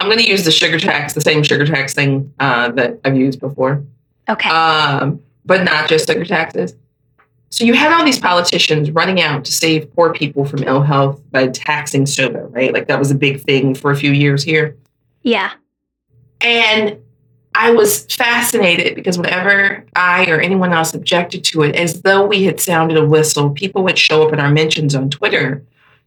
I'm going to use the sugar tax, the same sugar tax thing uh, that I've used before, Okay. um, but not just sugar taxes. So you had all these politicians running out to save poor people from ill health by taxing soda, right? Like that was a big thing for a few years here. yeah. And I was fascinated because whenever I or anyone else objected to it, as though we had sounded a whistle, people would show up in our mentions on Twitter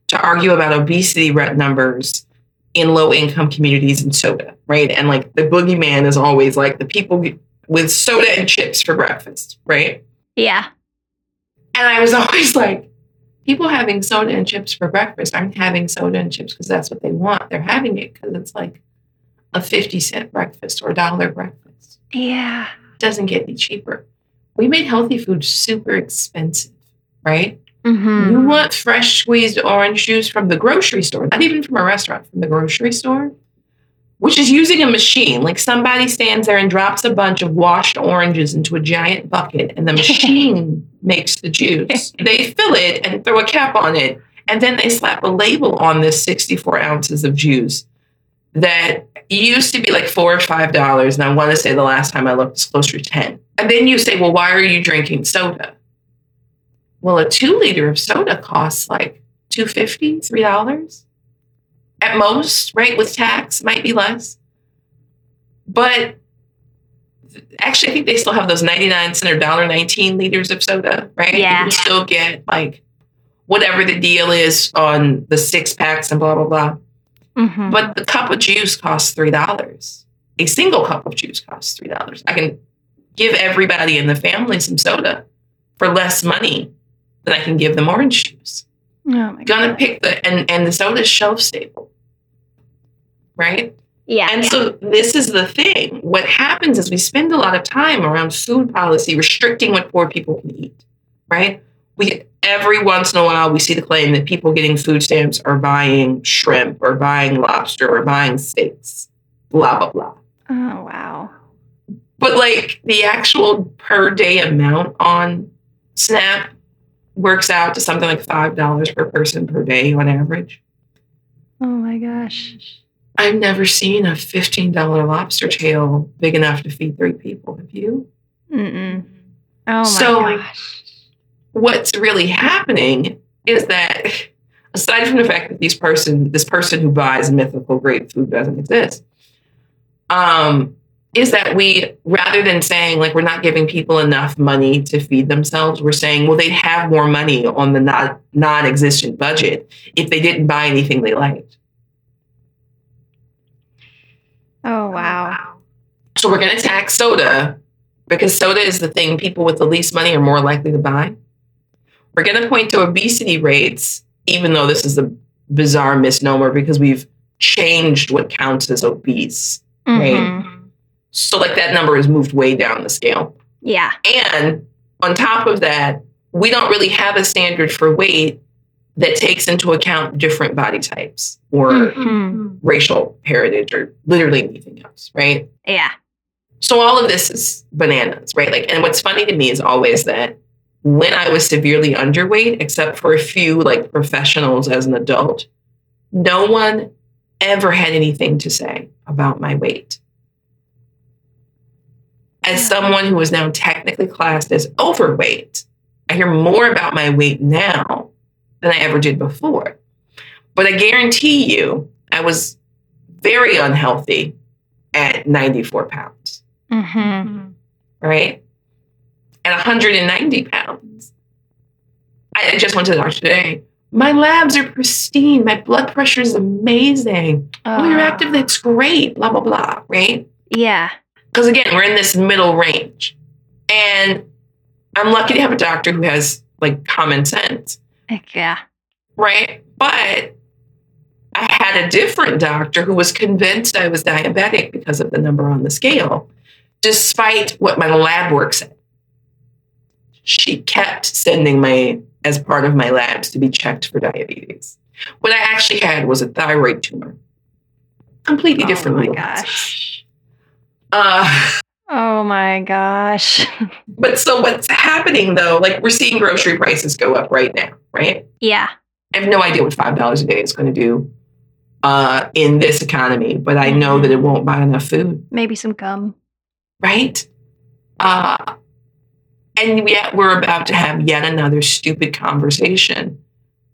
to argue about obesity numbers in low income communities and soda, right? And like the boogeyman is always like the people with soda and chips for breakfast, right? Yeah. And I was always like, people having soda and chips for breakfast aren't having soda and chips because that's what they want. They're having it because it's like a 50 cent breakfast or a dollar breakfast. Yeah. It doesn't get any cheaper. We made healthy food super expensive, right? Mm-hmm. You want fresh squeezed orange juice from the grocery store, not even from a restaurant, from the grocery store. which is using a machine. Like somebody stands there and drops a bunch of washed oranges into a giant bucket, and the machine makes the juice. They fill it and throw a cap on it, and then they slap a label on this 64 ounces of juice that used to be like four or five dollars. And I want to say the last time I looked, it's closer to 10. And then you say, well, why are you drinking soda? Well, a two liter of soda costs like $2.50, $3 at most, right? With tax, might be less. But actually, I think they still have those 99 cent or $1.19 liters of soda, right? Yeah. You can still get like whatever the deal is on the six packs and blah, blah, blah. Mhm. But the cup of juice costs $3. A single cup of juice costs $3. I can give everybody in the family some soda for less money than I can give them orange juice. oh my Gonna God. pick the and and the soda's shelf stable. Right? Yeah. And so this is the thing. What happens is we spend a lot of time around food policy restricting what poor people can eat. Right? We every once in a while we see the claim that people getting food stamps are buying shrimp or buying lobster or buying steaks. Blah blah blah. oh wow. But like the actual per day amount on Snap works out to something like five dollars per person per day on average. Oh my gosh. I've never seen a fifteen dollar lobster tail big enough to feed three people. Have you? Mm-mm. Oh my So- gosh. What's really happening is that aside from the fact that these person this person who buys mythical great food doesn't exist, um, is that we rather than saying like we're not giving people enough money to feed themselves, we're saying well they'd have more money on the not non-existent budget if they didn't buy anything they liked. Oh wow. So we're going to tax soda because soda is the thing people with the least money are more likely to buy. We're going to point to obesity rates, even though this is a bizarre misnomer because we've changed what counts as obese. Right. Mm-hmm. So, like, that number has moved way down the scale. Yeah. And on top of that, we don't really have a standard for weight that takes into account different body types or Mhm. racial heritage or literally anything else, right? Yeah. So all of this is bananas, right? Like, and what's funny to me is always that when I was severely underweight, except for a few like professionals as an adult, no one ever had anything to say about my weight. As someone who is now technically classed as overweight, I hear more about my weight now than I ever did before. But I guarantee you, I was very unhealthy at 94 pounds Mm-hmm. right? At 190 pounds. I just went to the doctor today. My labs are pristine. My blood pressure is amazing. Oh, you're active. That's great. Blah, blah, blah. Right? Yeah. Because again, we're in this middle range. And I'm lucky to have a doctor who has like common sense. Heck Yeah. Right? But I had a different doctor who was convinced I was diabetic because of the number on the scale, despite what my lab work said. She kept sending me as part of my labs to be checked for diabetes. What I actually had was a thyroid tumor. Completely oh different. Oh my little gosh. Uh, Oh my gosh. but so what's happening though? Like we're seeing grocery prices go up right now, right? yeah. I have no idea what five dollars a day is going to do uh, in this economy, but I know that it won't buy enough food, Maybe some gum. right? Uh, and yet we're about to have yet another stupid conversation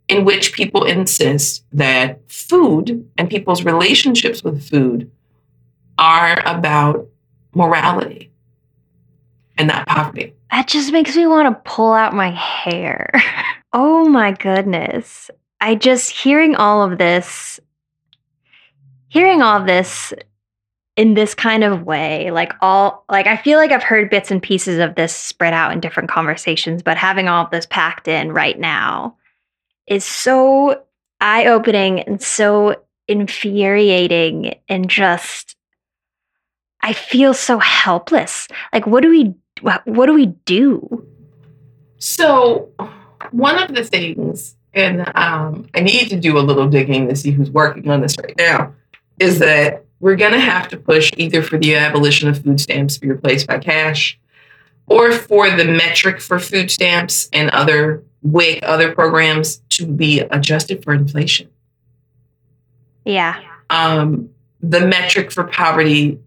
in which people insist that food and people's relationships with food are about morality and not poverty. That just makes me want to pull out my hair. oh my goodness. I just hearing all of this, hearing all of this in this kind of way, like all, like I feel like I've heard bits and pieces of this spread out in different conversations, but having all of this packed in right now is so eye opening and so infuriating and just, I feel so helpless. Like, what do we what, do we do? So, one of the things, and um, I need to do a little digging to see who's working on this right now, is that we're going to have to push either for the abolition of food stamps to be replaced by cash or for the metric for food stamps and other WIC, other programs to be adjusted for inflation. Yeah. Um, the metric for poverty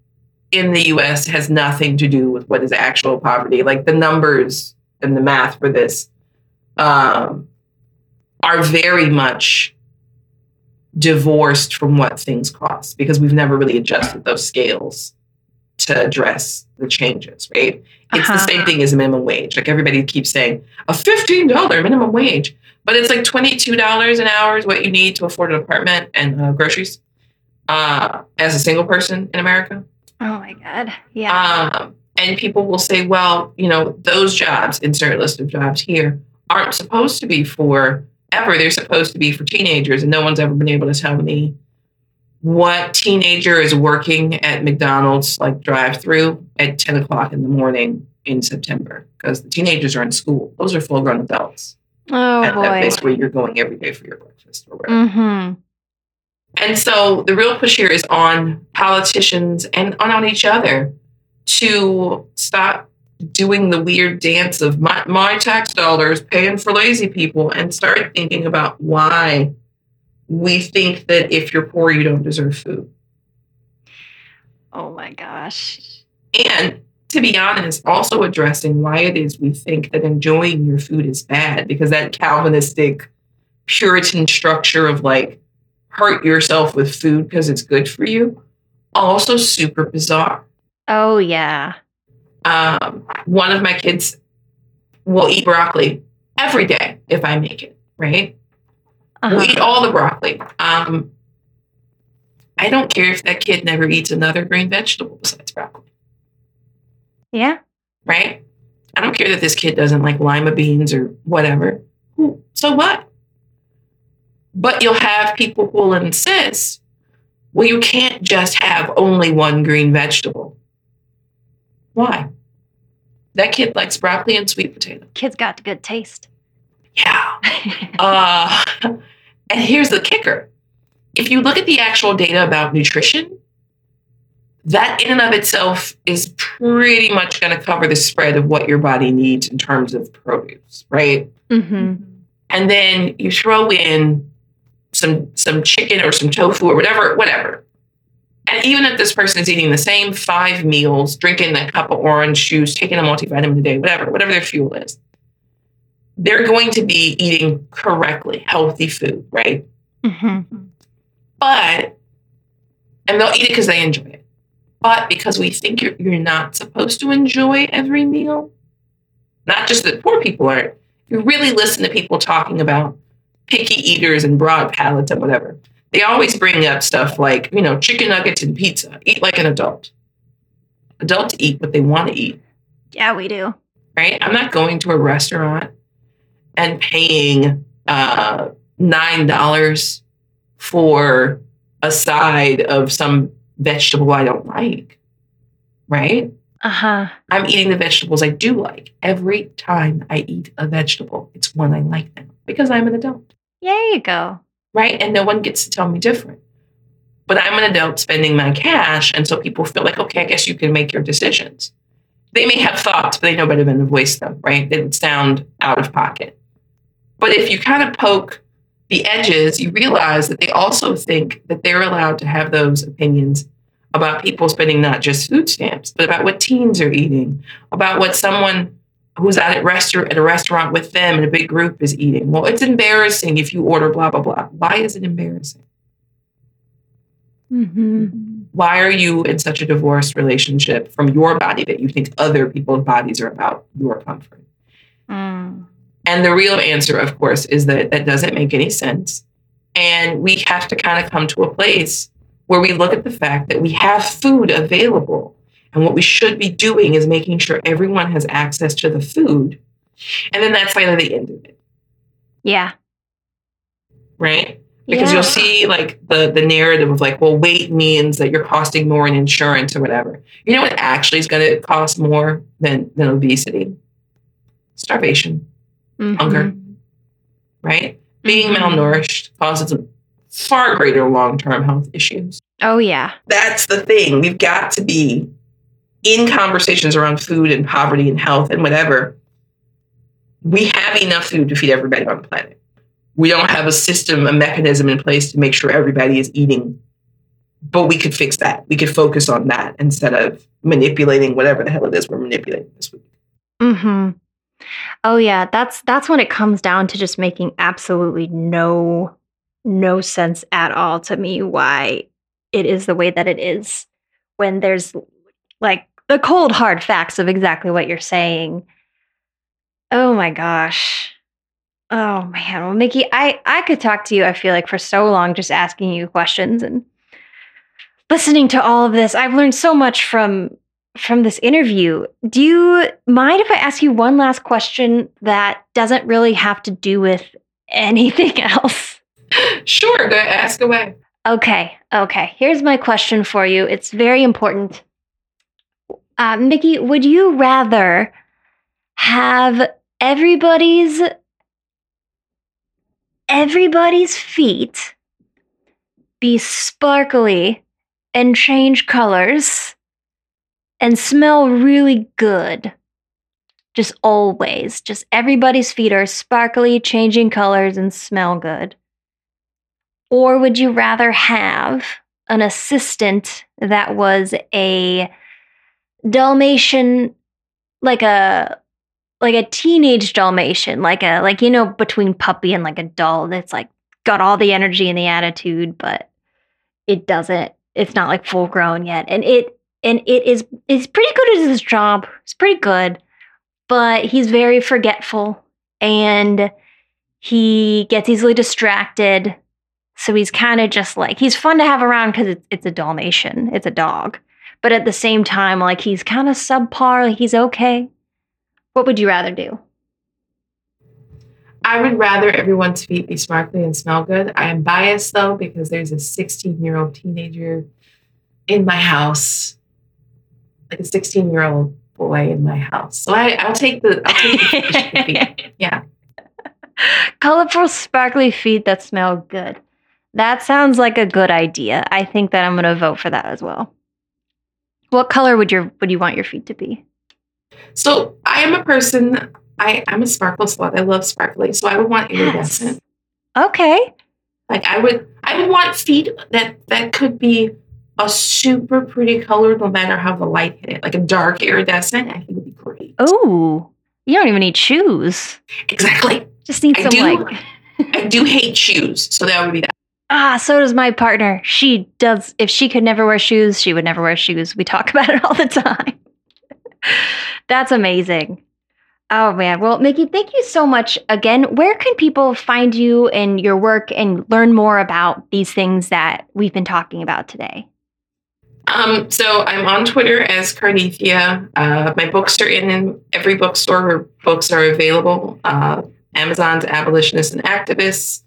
in the US has nothing to do with what is actual poverty. Like the numbers and the math for this um, are very much divorced from what things cost because we've never really adjusted those scales to address the changes, right? It's Uh-huh. the same thing as a minimum wage. Like everybody keeps saying a $15 minimum wage, but it's like $22 an hour is what you need to afford an apartment and uh, groceries uh, as a single person in America. Oh my god. Yeah. Um, and people will say, well, you know, those jobs, insert list of jobs here, aren't supposed to be for ever. They're supposed to be for teenagers. And no one's ever been able to tell me what teenager is working at McDonald's, like drive through at 10 o'clock in the morning in September, because the teenagers are in school. Those are full grown adults oh at that boy. place where you're going every day for your breakfast or whatever. Mm-hmm. And so the real push here is on politicians and on, on each other to stop doing the weird dance of my, my tax dollars paying for lazy people and start thinking about why we think that if you're poor, you don't deserve food. Oh my gosh. And to be honest, also addressing why it is we think that enjoying your food is bad because that Calvinistic Puritan structure of like hurt yourself with food because it's good for you, also super bizarre. Oh yeah. Um, one of my kids will eat broccoli every day if I make it, right? Uh-huh. We'll eat all the broccoli. Um, I don't care if that kid never eats another green vegetable besides broccoli. Yeah. right? I don't care that this kid doesn't like lima beans or whatever. So what? But you'll have people who will insist, well, you can't just have only one green vegetable. Why? That kid likes broccoli and sweet potato. Kid's got good taste. Yeah. Uh, and here's the kicker if you look at the actual data about nutrition, that in and of itself is pretty much going to cover the spread of what your body needs in terms of produce, right? mm-hmm. And then you throw in some some chicken or some tofu or whatever, whatever. And even if this person is eating the same five meals, drinking a cup of orange juice, taking a multivitamin a day, whatever, whatever their fuel is, they're going to be eating correctly, healthy food, right? Mm-hmm. But, and they'll eat it because they enjoy it. But because we think you're, you're not supposed to enjoy every meal, not just that poor people aren't, you really listen to people talking about picky eaters and broad palates and whatever. They always bring up stuff like, you know, chicken nuggets and pizza. Eat like an adult. Adults eat what they want to eat, Yeah, we do. right? I'm not going to a restaurant and paying uh, $9 for a side of some vegetable I don't like, right? Uh-huh. I'm eating the vegetables I do like. Every time I eat a vegetable, it's one I like now because I'm an adult, There you go. right? And no one gets to tell me different. But I'm an adult spending my cash. And so people feel like, okay, I guess you can make your decisions. They may have thoughts, but they know better than to voice them, right? They would sound out of pocket. But if you kind of poke the edges, you realize that they also think that they're allowed to have those opinions about people spending not just food stamps, but about what teens are eating, about what someone who's at a restaurant at a restaurant with them in a big group is eating. Well, it's embarrassing if you order blah blah blah. Why is it embarrassing? Mm-hmm. Why are you in such a divorced relationship from your body that you think other people's bodies are about your comfort? Mm. And the real answer, of course, is that that doesn't make any sense. And we have to kind of come to a place where we look at the fact that we have food available. And what we should be doing is making sure everyone has access to the food. And then that's kind of the end of it, Yeah. right? Because yeah. you'll see like the the narrative of like, well, weight means that you're costing more in insurance or whatever. You know what actually is going to cost more than than obesity? Starvation. Mhm. hunger. right? Being Mhm. malnourished causes far greater long term health issues. Oh, yeah. That's the thing. We've got to be in conversations around food and poverty and health and whatever. We have enough food to feed everybody on the planet. We don't have a system, a mechanism in place to make sure everybody is eating. But we could fix that. We could focus on that instead of manipulating whatever the hell it is we're manipulating this week. Hmm. Oh yeah, that's that's when it comes down to just making absolutely no no sense at all to me why it is the way that it is when there's like the cold hard facts of exactly what you're saying. Oh my gosh. Oh man. Well, Mikki, I I could talk to you I feel like for so long just asking you questions and listening to all of this. I've learned so much from from this interview. Do you mind if I ask you one last question that doesn't really have to do with anything else? Sure, go ask away. Okay, okay. Here's my question for you. It's very important. Uh, Mikki, would you rather have everybody's everybody's feet be sparkly and change colors and smell really good. Just always. Just everybody's feet are sparkly, changing colors, and smell good. Or would you rather have an assistant that was a Dalmatian, like a like a teenage Dalmatian, like a like you know between puppy and like a doll that's like got all the energy and the attitude, but it doesn't. It's not like full grown yet, and it and it is is pretty good at his job. It's pretty good, but he's very forgetful and he gets easily distracted. So he's kind of just like he's fun to have around because it's it's a Dalmatian, it's a dog, but at the same time, like he's kind of subpar. Like he's okay. What would you rather do? I would rather everyone's feet be sparkly and smell good. I am biased though because there's a 16 year old teenager in my house like a 16 year old boy in my house. So I, I'll take the, I'll take the. Yeah. Colorful, sparkly feet that smell good. That sounds like a good idea. I think that I'm going to vote for that as well. What color would your would you want your feet to be? So I am a person. I I'm a sparkle slut. I love sparkly. So I would want iridescent. Yes. Okay. Like I would I would want feet that that could be a super pretty color no matter how the light hit it. Like a dark iridescent, I think would be great. Oh, you don't even need shoes. Exactly. Just need I some do, like. I do hate shoes, so that would be that. Ah, so does my partner. She does. If she could never wear shoes, she would never wear shoes. We talk about it all the time. That's amazing. Oh man. Well, Mikki, thank you so much again. Where can people find you and your work and learn more about these things that we've been talking about today? Um, so I'm on Twitter as Karnythia. Uh, my books are in every bookstore where books are available. Uh, Amazons Abolitionists and Activists,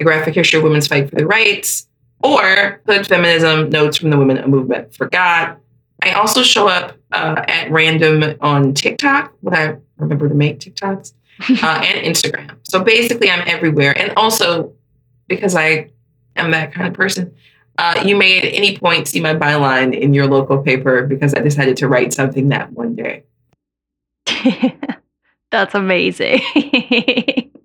A Graphic History of Women's Fight for Their Rights, or Hood Feminism, Notes from the Women a Movement Forgot. I also show up uh, at random on TikTok when I remember to make TikToks uh, and Instagram. So basically, I'm everywhere. And also, because I am that kind of person, uh, you may at any point see my byline in your local paper because I decided to write something that one day. That's amazing.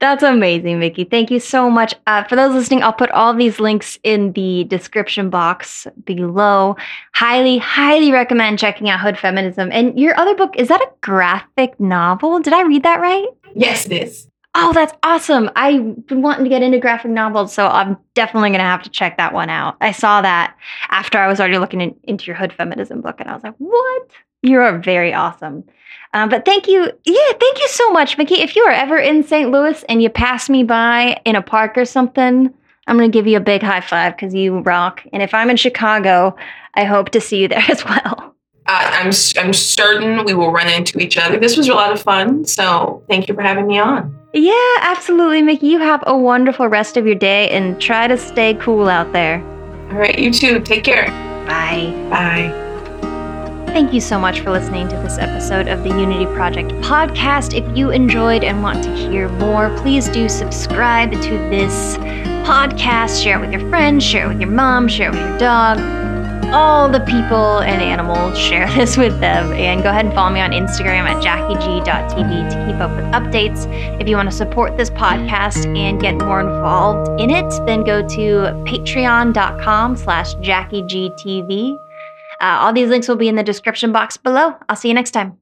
That's amazing, Mikki. Thank you so much. Uh, for those listening, I'll put all these links in the description box below. Highly, highly recommend checking out Hood Feminism. And your other book, is that a graphic novel? Did I read that right? Yes, it is. Oh, that's awesome. I've been wanting to get into graphic novels, so I'm definitely going to have to check that one out. I saw that after I was already looking in, into your Hood Feminism book, and I was like, what? You are very awesome. Um, but thank you. Yeah, thank you so much, Mikki. If you are ever in St. Louis and you pass me by in a park or something, I'm going to give you a big high five because you rock. And if I'm in Chicago, I hope to see you there as well. Uh, I'm, I'm certain we will run into each other. This was a lot of fun. So thank you for having me on. Yeah, absolutely, Mikki. You have a wonderful rest of your day and try to stay cool out there. All right, you too. Take care. Bye. Bye. Thank you so much for listening to this episode of the Unity Project podcast. If you enjoyed and want to hear more, please do subscribe to this podcast. Share it with your friends, share it with your mom, share it with your dog all the people and animals, share this with them. And go ahead and follow me on Instagram at jackieg.tv to keep up with updates. If you want to support this podcast and get more involved in it, then go to patreon.com slash jackiegtv. Uh, all these links will be in the description box below. I'll see you next time.